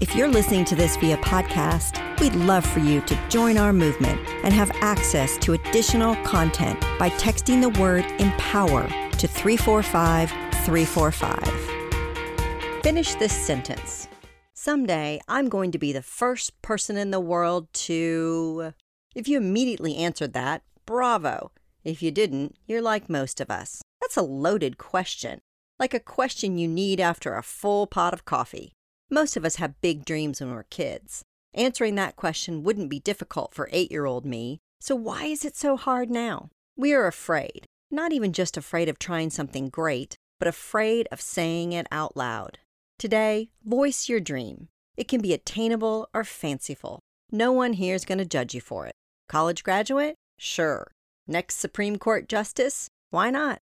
If you're listening to this via podcast, we'd love for you to join our movement and have access to additional content by texting the word empower to 345 345. Finish this sentence. Someday I'm going to be the first person in the world to. If you immediately answered that, bravo. If you didn't, you're like most of us. That's a loaded question, like a question you need after a full pot of coffee. Most of us have big dreams when we're kids. Answering that question wouldn't be difficult for eight year old me, so why is it so hard now? We are afraid, not even just afraid of trying something great, but afraid of saying it out loud. Today, voice your dream. It can be attainable or fanciful. No one here is going to judge you for it. College graduate? Sure. Next Supreme Court Justice? Why not?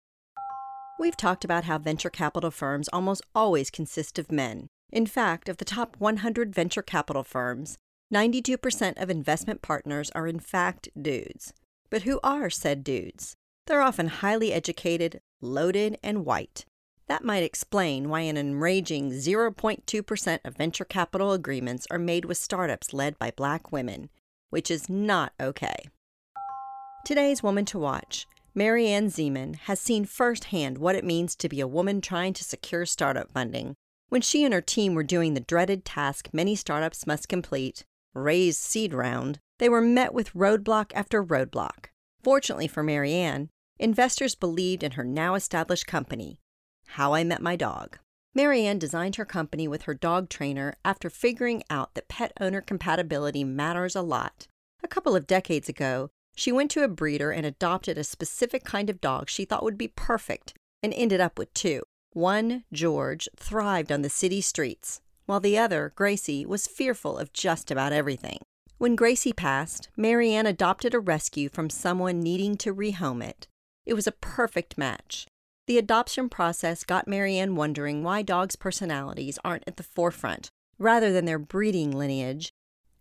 We've talked about how venture capital firms almost always consist of men. In fact, of the top 100 venture capital firms, 92% of investment partners are in fact dudes. But who are said dudes? They're often highly educated, loaded, and white. That might explain why an enraging 0.2% of venture capital agreements are made with startups led by black women, which is not okay. Today's Woman to Watch, Marianne Zeman, has seen firsthand what it means to be a woman trying to secure startup funding when she and her team were doing the dreaded task many startups must complete, raise seed round, they were met with roadblock after roadblock. Fortunately for Marianne, investors believed in her now established company, How I Met My Dog. Marianne designed her company with her dog trainer after figuring out that pet owner compatibility matters a lot. A couple of decades ago, she went to a breeder and adopted a specific kind of dog she thought would be perfect and ended up with two. One, George, thrived on the city streets, while the other, Gracie, was fearful of just about everything. When Gracie passed, Marianne adopted a rescue from someone needing to rehome it. It was a perfect match. The adoption process got Marianne wondering why dogs' personalities aren't at the forefront, rather than their breeding lineage,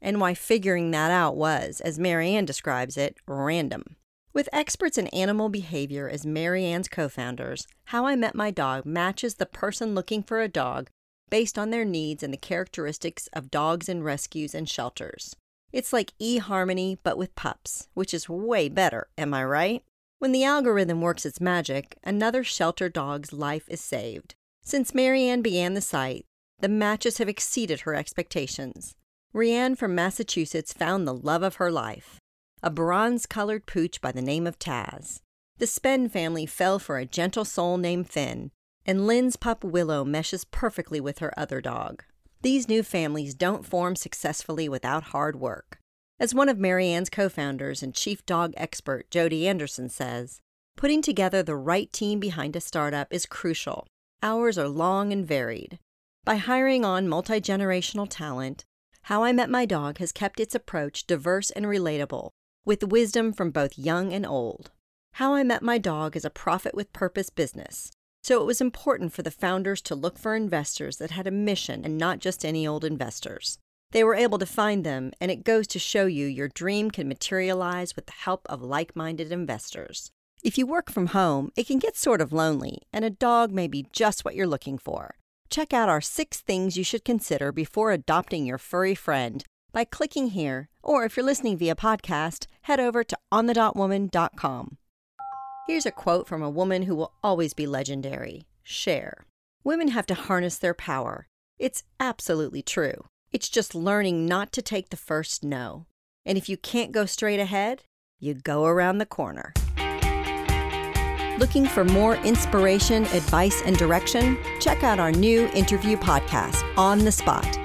and why figuring that out was, as Marianne describes it, random. With experts in animal behavior as Marianne's co founders, How I Met My Dog matches the person looking for a dog based on their needs and the characteristics of dogs in rescues and shelters. It's like eHarmony, but with pups, which is way better, am I right? When the algorithm works its magic, another shelter dog's life is saved. Since Marianne began the site, the matches have exceeded her expectations. Rianne from Massachusetts found the love of her life a bronze colored pooch by the name of Taz. The Spen family fell for a gentle soul named Finn, and Lynn's pup Willow meshes perfectly with her other dog. These new families don't form successfully without hard work. As one of Marianne's co founders and chief dog expert, Jody Anderson, says, putting together the right team behind a startup is crucial. Hours are long and varied. By hiring on multi generational talent, How I Met My Dog has kept its approach diverse and relatable, with wisdom from both young and old. How I Met My Dog is a profit with purpose business, so it was important for the founders to look for investors that had a mission and not just any old investors. They were able to find them, and it goes to show you your dream can materialize with the help of like minded investors. If you work from home, it can get sort of lonely, and a dog may be just what you're looking for. Check out our six things you should consider before adopting your furry friend by clicking here, or if you're listening via podcast, head over to onthedotwoman.com. Here's a quote from a woman who will always be legendary Cher. Women have to harness their power. It's absolutely true. It's just learning not to take the first no. And if you can't go straight ahead, you go around the corner. Looking for more inspiration, advice, and direction? Check out our new interview podcast, On the Spot